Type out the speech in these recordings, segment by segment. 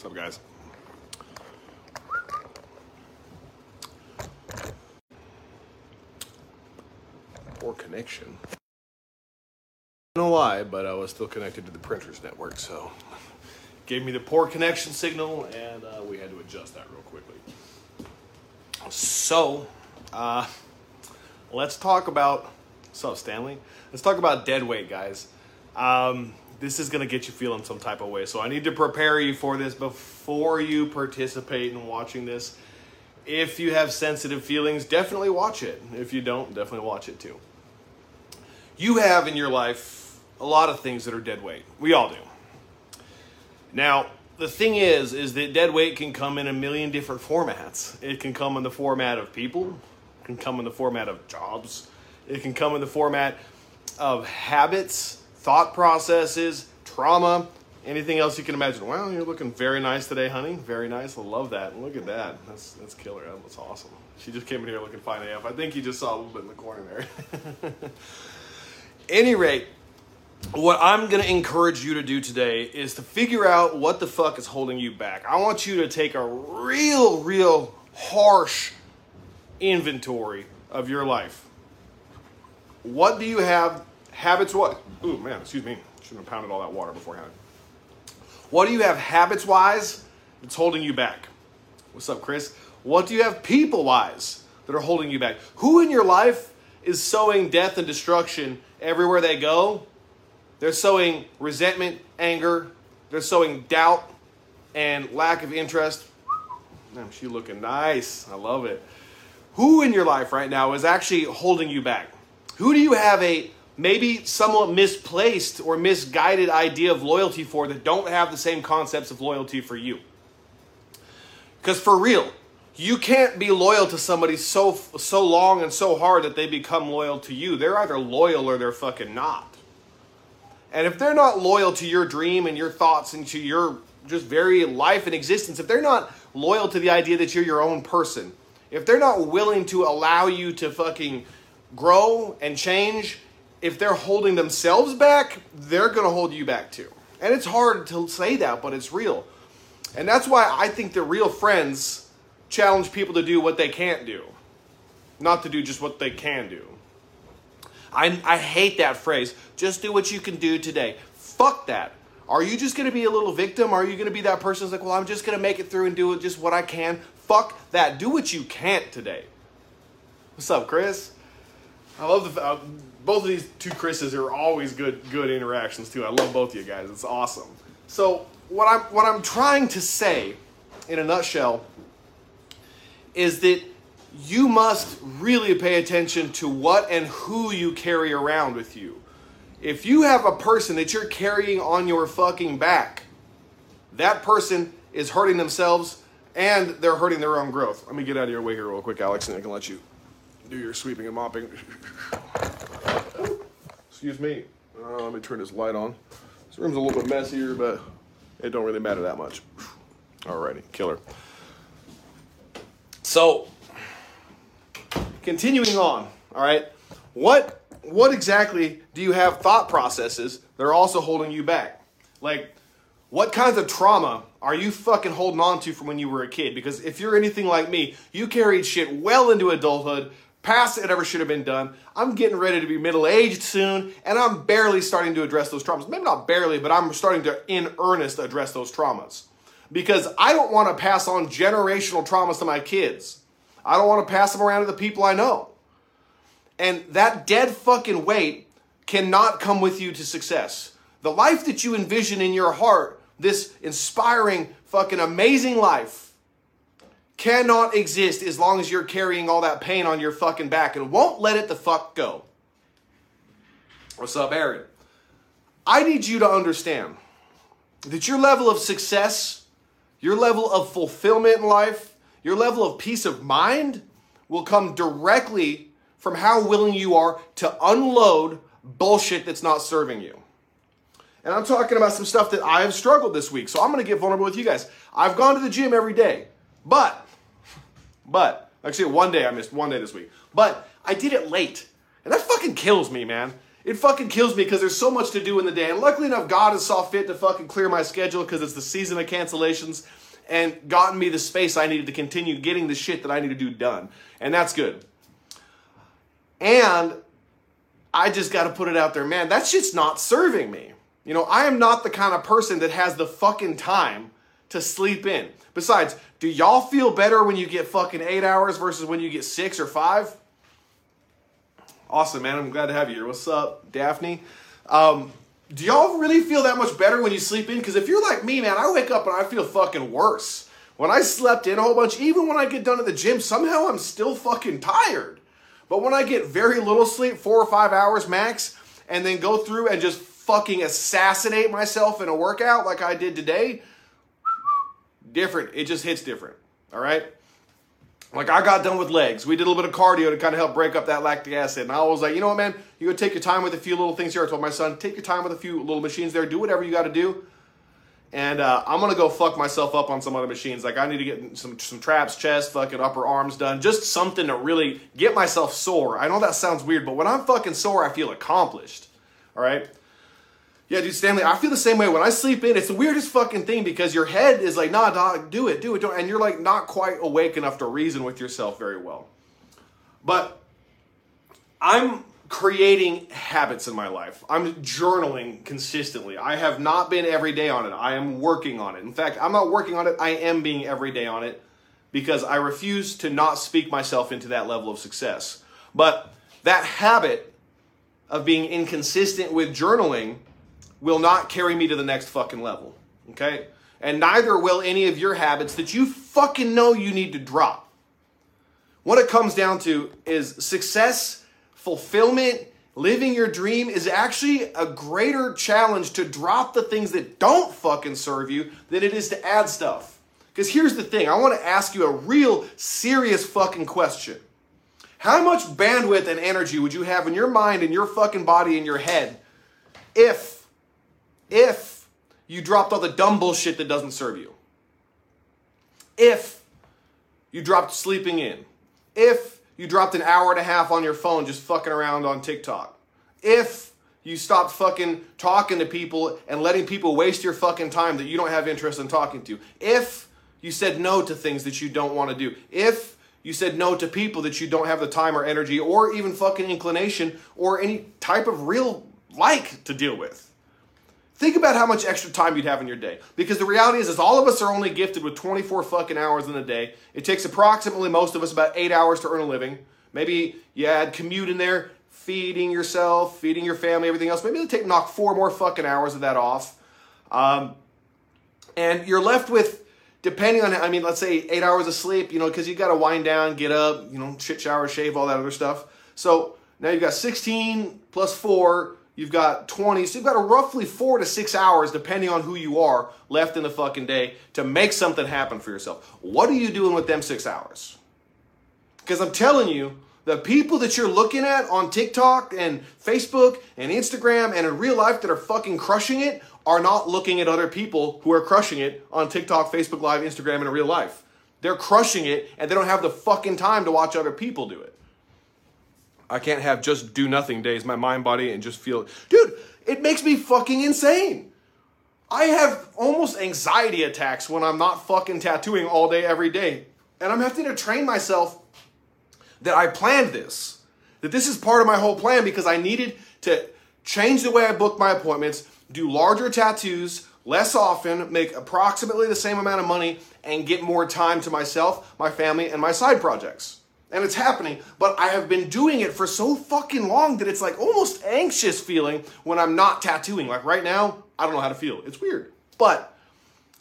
What's up, guys? Poor connection. I don't know why, but I was still connected to the printer's network, so gave me the poor connection signal, and uh, we had to adjust that real quickly. So, uh, let's talk about. What's up, Stanley? Let's talk about dead weight, guys. Um, this is going to get you feeling some type of way. So I need to prepare you for this before you participate in watching this. If you have sensitive feelings, definitely watch it. If you don't, definitely watch it too. You have in your life a lot of things that are dead weight. We all do. Now, the thing is, is that dead weight can come in a million different formats. It can come in the format of people, it can come in the format of jobs, it can come in the format of habits, thought processes, trauma, anything else you can imagine. Well, you're looking very nice today, honey. Very nice. I love that. Look at that. That's that's killer. That's awesome. She just came in here looking fine AF. I think you just saw a little bit in the corner there. Any rate, what I'm going to encourage you to do today is to figure out what the fuck is holding you back. I want you to take a real, real harsh inventory of your life. What do you have habits what? Ooh, man, excuse me. Shouldn't have pounded all that water beforehand. What do you have habits wise that's holding you back? What's up, Chris? What do you have people wise that are holding you back? Who in your life is sowing death and destruction everywhere they go? They're sowing resentment, anger, they're sowing doubt and lack of interest. Damn, she looking nice. I love it. Who in your life right now is actually holding you back? Who do you have a maybe somewhat misplaced or misguided idea of loyalty for that don't have the same concepts of loyalty for you. Because for real, you can't be loyal to somebody so so long and so hard that they become loyal to you. They're either loyal or they're fucking not. And if they're not loyal to your dream and your thoughts and to your just very life and existence, if they're not loyal to the idea that you're your own person, if they're not willing to allow you to fucking grow and change if they're holding themselves back, they're going to hold you back too. And it's hard to say that, but it's real. And that's why I think that real friends challenge people to do what they can't do, not to do just what they can do. I, I hate that phrase. Just do what you can do today. Fuck that. Are you just going to be a little victim? Are you going to be that person like, well, I'm just going to make it through and do just what I can? Fuck that. Do what you can't today. What's up, Chris? I love the uh, both of these two Chris's are always good good interactions too. I love both of you guys. It's awesome. So what I'm what I'm trying to say in a nutshell is that you must really pay attention to what and who you carry around with you. If you have a person that you're carrying on your fucking back, that person is hurting themselves and they're hurting their own growth. Let me get out of your way here real quick, Alex, and I can let you do your sweeping and mopping. Excuse me. Uh, let me turn this light on. This room's a little bit messier, but it don't really matter that much. Alrighty, killer. So, continuing on, all right. What what exactly do you have thought processes that are also holding you back? Like, what kinds of trauma are you fucking holding on to from when you were a kid? Because if you're anything like me, you carried shit well into adulthood past it ever should have been done. I'm getting ready to be middle aged soon, and I'm barely starting to address those traumas. Maybe not barely, but I'm starting to, in earnest, address those traumas. Because I don't want to pass on generational traumas to my kids. I don't want to pass them around to the people I know. And that dead fucking weight cannot come with you to success. The life that you envision in your heart, this inspiring, fucking amazing life, cannot exist as long as you're carrying all that pain on your fucking back and won't let it the fuck go. What's up, Aaron? I need you to understand that your level of success, your level of fulfillment in life, your level of peace of mind will come directly from how willing you are to unload bullshit that's not serving you. And I'm talking about some stuff that I have struggled this week. So I'm going to get vulnerable with you guys. I've gone to the gym every day, but but actually, one day I missed one day this week. But I did it late, and that fucking kills me, man. it fucking kills me because there's so much to do in the day. And luckily enough, God has saw fit to fucking clear my schedule because it's the season of cancellations and gotten me the space I needed to continue getting the shit that I need to do done. And that's good. And I just got to put it out there, man, that shit's not serving me. You know, I am not the kind of person that has the fucking time to sleep in. Besides, do y'all feel better when you get fucking eight hours versus when you get six or five? Awesome, man. I'm glad to have you here. What's up, Daphne? Um, do y'all really feel that much better when you sleep in? Because if you're like me, man, I wake up and I feel fucking worse. When I slept in a whole bunch, even when I get done at the gym, somehow I'm still fucking tired. But when I get very little sleep, four or five hours max, and then go through and just fucking assassinate myself in a workout like I did today, different. It just hits different. All right? Like I got done with legs. We did a little bit of cardio to kind of help break up that lactic acid. And I was like, you know what, man? You gotta take your time with a few little things here. I told my son, take your time with a few little machines there. Do whatever you got to do. And uh, I'm gonna go fuck myself up on some other machines. Like I need to get some some traps, chest, fucking upper arms done. Just something to really get myself sore. I know that sounds weird, but when I'm fucking sore, I feel accomplished. All right. Yeah, dude, Stanley, I feel the same way. When I sleep in, it's the weirdest fucking thing because your head is like, nah, dog, do it, do it, do it. And you're like not quite awake enough to reason with yourself very well. But I'm creating habits in my life. I'm journaling consistently. I have not been every day on it. I am working on it. In fact, I'm not working on it, I am being every day on it because I refuse to not speak myself into that level of success. But that habit of being inconsistent with journaling will not carry me to the next fucking level. Okay? And neither will any of your habits that you fucking know you need to drop. What it comes down to is success, fulfillment, living your dream is actually a greater challenge to drop the things that don't fucking serve you than it is to add stuff. Because here's the thing I want to ask you a real serious fucking question. How much bandwidth and energy would you have in your mind and your fucking body and your head if if you dropped all the dumb bullshit that doesn't serve you. If you dropped sleeping in. If you dropped an hour and a half on your phone just fucking around on TikTok. If you stopped fucking talking to people and letting people waste your fucking time that you don't have interest in talking to. If you said no to things that you don't want to do. If you said no to people that you don't have the time or energy or even fucking inclination or any type of real like to deal with. Think about how much extra time you'd have in your day. Because the reality is, is all of us are only gifted with 24 fucking hours in a day. It takes approximately most of us about eight hours to earn a living. Maybe you add commute in there, feeding yourself, feeding your family, everything else. Maybe they take knock four more fucking hours of that off. Um, and you're left with, depending on, I mean, let's say eight hours of sleep, you know, because you got to wind down, get up, you know, shit, shower, shave, all that other stuff. So now you've got 16 plus four You've got 20, so you've got a roughly four to six hours, depending on who you are, left in the fucking day to make something happen for yourself. What are you doing with them six hours? Because I'm telling you, the people that you're looking at on TikTok and Facebook and Instagram and in real life that are fucking crushing it are not looking at other people who are crushing it on TikTok, Facebook Live, Instagram, and in real life. They're crushing it and they don't have the fucking time to watch other people do it. I can't have just do nothing days, my mind, body, and just feel. Dude, it makes me fucking insane. I have almost anxiety attacks when I'm not fucking tattooing all day, every day. And I'm having to train myself that I planned this. That this is part of my whole plan because I needed to change the way I book my appointments, do larger tattoos less often, make approximately the same amount of money, and get more time to myself, my family, and my side projects and it's happening, but I have been doing it for so fucking long that it's like almost anxious feeling when I'm not tattooing. Like right now, I don't know how to feel. It's weird, but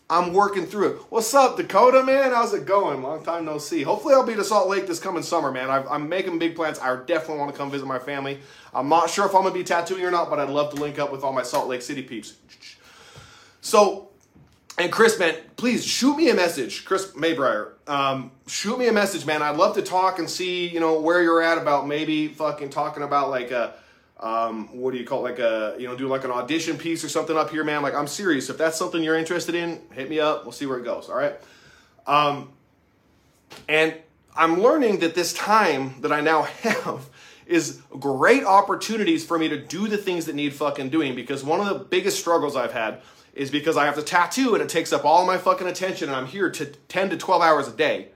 I'm working through it. What's up, Dakota, man? How's it going? Long time no see. Hopefully, I'll be to Salt Lake this coming summer, man. i am making big plans. I definitely want to come visit my family. I'm not sure if I'm going to be tattooing or not, but I'd love to link up with all my Salt Lake City peeps. So, and Chris, man, please shoot me a message, Chris Maybrier. Um, shoot me a message, man. I'd love to talk and see, you know, where you're at about maybe fucking talking about like a, um, what do you call it? like a, you know, do like an audition piece or something up here, man. Like I'm serious. If that's something you're interested in, hit me up. We'll see where it goes. All right. Um, and I'm learning that this time that I now have is great opportunities for me to do the things that need fucking doing because one of the biggest struggles I've had is because I have to tattoo and it takes up all my fucking attention and I'm here to 10 to 12 hours a day.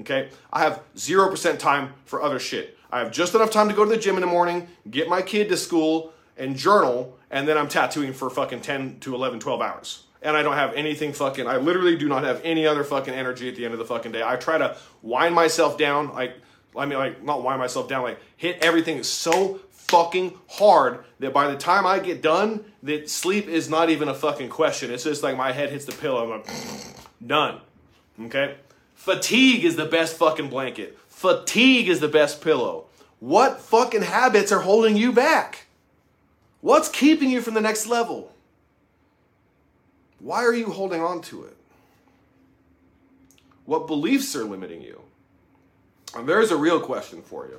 Okay? I have 0% time for other shit. I have just enough time to go to the gym in the morning, get my kid to school, and journal, and then I'm tattooing for fucking 10 to 11, 12 hours. And I don't have anything fucking, I literally do not have any other fucking energy at the end of the fucking day. I try to wind myself down, like, I mean, like, not wind myself down, like, hit everything so fucking hard that by the time I get done, that sleep is not even a fucking question. It's just like my head hits the pillow. I'm like, done. Okay? Fatigue is the best fucking blanket. Fatigue is the best pillow. What fucking habits are holding you back? What's keeping you from the next level? Why are you holding on to it? What beliefs are limiting you? And there's a real question for you.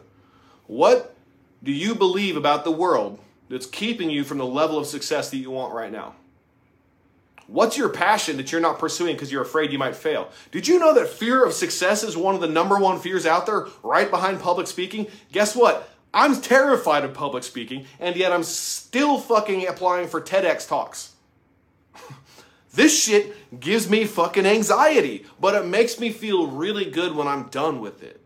What do you believe about the world that's keeping you from the level of success that you want right now? What's your passion that you're not pursuing because you're afraid you might fail? Did you know that fear of success is one of the number one fears out there, right behind public speaking? Guess what? I'm terrified of public speaking, and yet I'm still fucking applying for TEDx talks. this shit gives me fucking anxiety, but it makes me feel really good when I'm done with it.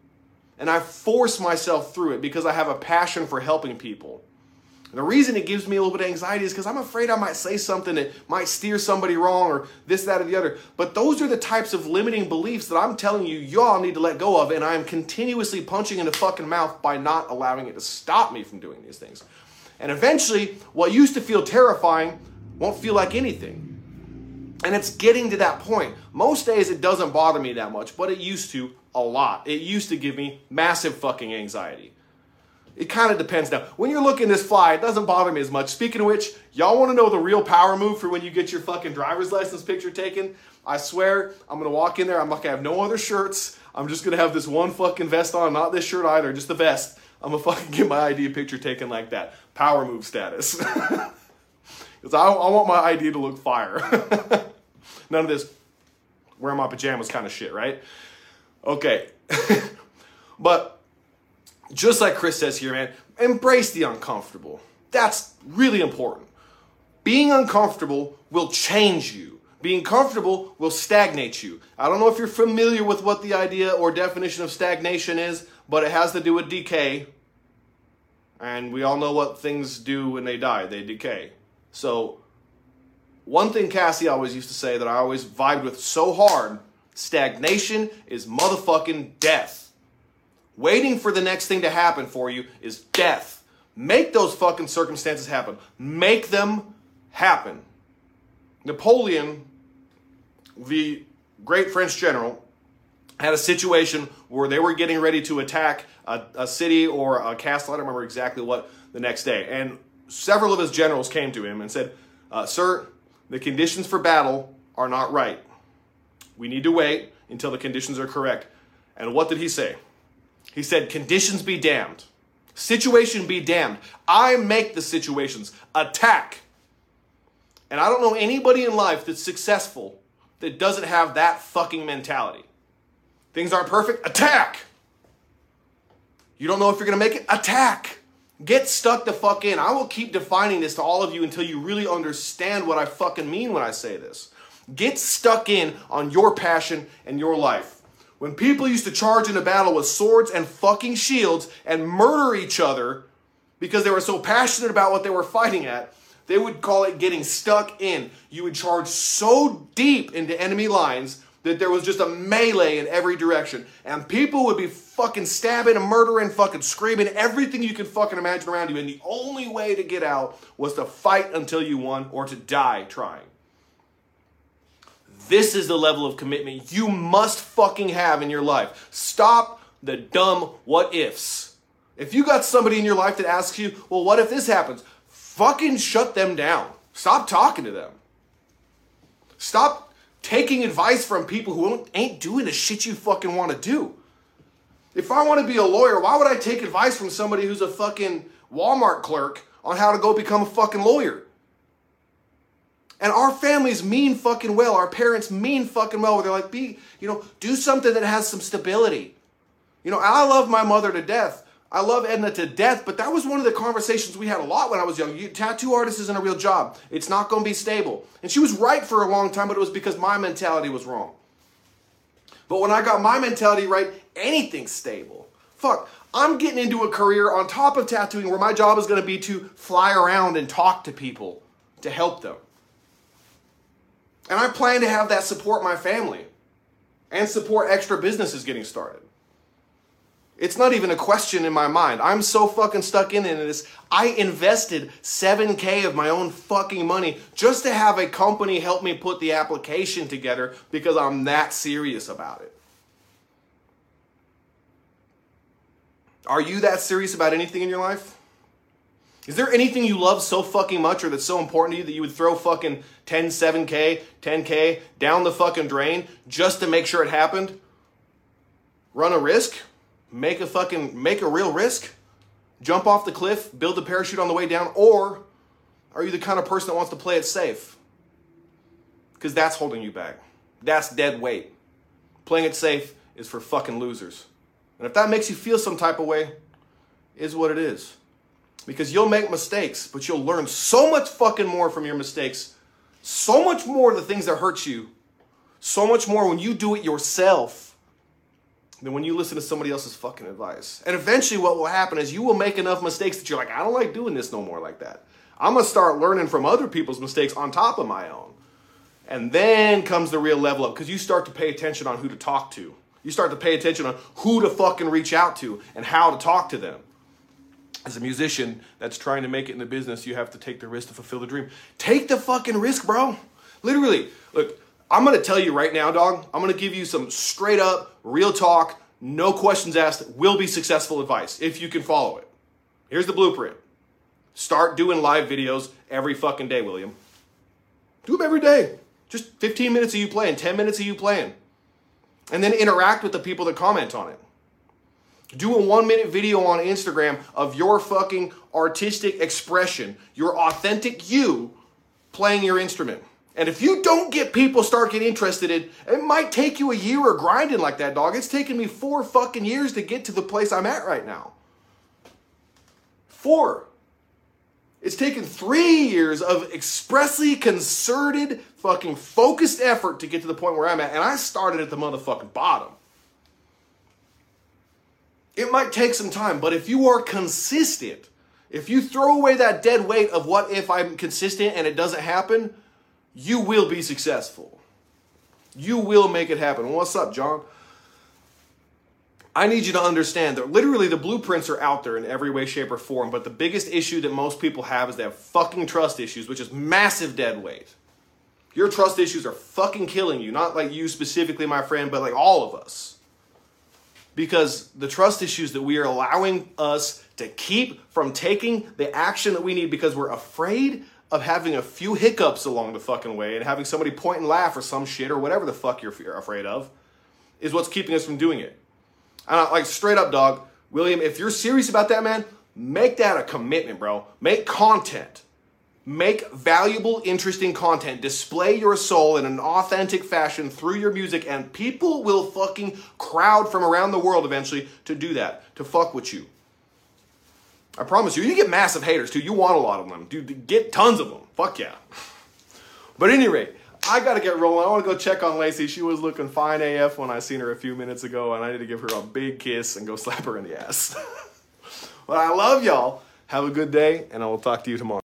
And I force myself through it because I have a passion for helping people. And the reason it gives me a little bit of anxiety is because I'm afraid I might say something that might steer somebody wrong or this, that, or the other. But those are the types of limiting beliefs that I'm telling you, y'all need to let go of. And I am continuously punching in the fucking mouth by not allowing it to stop me from doing these things. And eventually, what used to feel terrifying won't feel like anything. And it's getting to that point. Most days it doesn't bother me that much, but it used to a lot. It used to give me massive fucking anxiety. It kind of depends now. When you're looking this fly, it doesn't bother me as much. Speaking of which, y'all want to know the real power move for when you get your fucking driver's license picture taken? I swear, I'm gonna walk in there. I'm gonna have no other shirts. I'm just gonna have this one fucking vest on, not this shirt either, just the vest. I'm gonna fucking get my ID picture taken like that. Power move status. Because I, I want my ID to look fire. None of this wearing my pajamas kind of shit, right? Okay. but just like Chris says here, man, embrace the uncomfortable. That's really important. Being uncomfortable will change you. Being comfortable will stagnate you. I don't know if you're familiar with what the idea or definition of stagnation is, but it has to do with decay. And we all know what things do when they die they decay. So, one thing Cassie always used to say that I always vibed with so hard stagnation is motherfucking death. Waiting for the next thing to happen for you is death. Make those fucking circumstances happen. Make them happen. Napoleon, the great French general, had a situation where they were getting ready to attack a, a, city or a castle. I don't remember exactly what the next day. And several of his generals came to him and said, uh, Sir, the conditions for battle are not right. We need to wait until the conditions are correct. And what did he say? He said, Conditions be damned. Situation be damned. I make the situations. Attack. And I don't know anybody in life that's successful that doesn't have that fucking mentality. Things aren't perfect. Attack. You don't know if you're going to make it? Attack. Get stuck the fuck in. I will keep defining this to all of you until you really understand what I fucking mean when I say this. Get stuck in on your passion and your life. When people used to charge into battle with swords and fucking shields and murder each other because they were so passionate about what they were fighting at, they would call it getting stuck in. You would charge so deep into enemy lines that there was just a melee in every direction. And people would be fucking stabbing and murdering, fucking screaming, everything you can fucking imagine around you. And the only way to get out was to fight until you won or to die trying. This is the level of commitment you must fucking have in your life. Stop the dumb what ifs. If you got somebody in your life that asks you, well, what if this happens? Fucking shut them down. Stop talking to them. Stop taking advice from people who ain't doing the shit you fucking want to do. If I want to be a lawyer, why would I take advice from somebody who's a fucking Walmart clerk on how to go become a fucking lawyer? And our families mean fucking well. Our parents mean fucking well. They're like, be, you know, do something that has some stability. You know, I love my mother to death. I love Edna to death, but that was one of the conversations we had a lot when I was young. You, tattoo artist isn't a real job. It's not going to be stable. And she was right for a long time, but it was because my mentality was wrong. But when I got my mentality right, anything's stable. Fuck, I'm getting into a career on top of tattooing where my job is going to be to fly around and talk to people to help them. And I plan to have that support my family and support extra businesses getting started. It's not even a question in my mind. I'm so fucking stuck in this. I invested 7K of my own fucking money just to have a company help me put the application together because I'm that serious about it. Are you that serious about anything in your life? Is there anything you love so fucking much or that's so important to you that you would throw fucking 10, 7K, 10K down the fucking drain just to make sure it happened? Run a risk? Make a fucking, make a real risk? Jump off the cliff, build a parachute on the way down? Or are you the kind of person that wants to play it safe? Because that's holding you back. That's dead weight. Playing it safe is for fucking losers. And if that makes you feel some type of way, is what it is. Because you'll make mistakes, but you'll learn so much fucking more from your mistakes. So much more the things that hurt you. So much more when you do it yourself than when you listen to somebody else's fucking advice. And eventually, what will happen is you will make enough mistakes that you're like, I don't like doing this no more like that. I'm gonna start learning from other people's mistakes on top of my own. And then comes the real level up because you start to pay attention on who to talk to. You start to pay attention on who to fucking reach out to and how to talk to them as a musician that's trying to make it in the business, you have to take the risk to fulfill the dream. Take the fucking risk, bro. Literally. Look, I'm going to tell you right now, dog. I'm going to give you some straight up, real talk, no questions asked, will be successful advice if you can follow it. Here's the blueprint. Start doing live videos every fucking day, William. Do them every day. Just 15 minutes of you playing, 10 minutes of you playing. And then interact with the people that comment on it. Do a one minute video on Instagram of your fucking artistic expression, your authentic you playing your instrument. And if you don't get people start getting interested in, it might take you a year of grinding like that, dog. It's taken me four fucking years to get to the place I'm at right now. Four. It's taken three years of expressly concerted, fucking focused effort to get to the point where I'm at. And I started at the motherfucking bottom. It might take some time, but if you are consistent, if you throw away that dead weight of what if I'm consistent and it doesn't happen, you will be successful. You will make it happen. What's up, John? I need you to understand that literally the blueprints are out there in every way, shape, or form, but the biggest issue that most people have is they have fucking trust issues, which is massive dead weight. Your trust issues are fucking killing you. Not like you specifically, my friend, but like all of us because the trust issues that we are allowing us to keep from taking the action that we need because we're afraid of having a few hiccups along the fucking way and having somebody point and laugh or some shit or whatever the fuck you're afraid of is what's keeping us from doing it. And like straight up, dog, William, if you're serious about that, man, make that a commitment, bro. Make content. Make valuable, interesting content. Display your soul in an authentic fashion through your music, and people will fucking crowd from around the world eventually to do that, to fuck with you. I promise you, you get massive haters too. You want a lot of them, dude. Get tons of them. Fuck yeah. But at any rate, I gotta get rolling. I wanna go check on Lacey. She was looking fine AF when I seen her a few minutes ago, and I need to give her a big kiss and go slap her in the ass. but I love y'all. Have a good day, and I will talk to you tomorrow.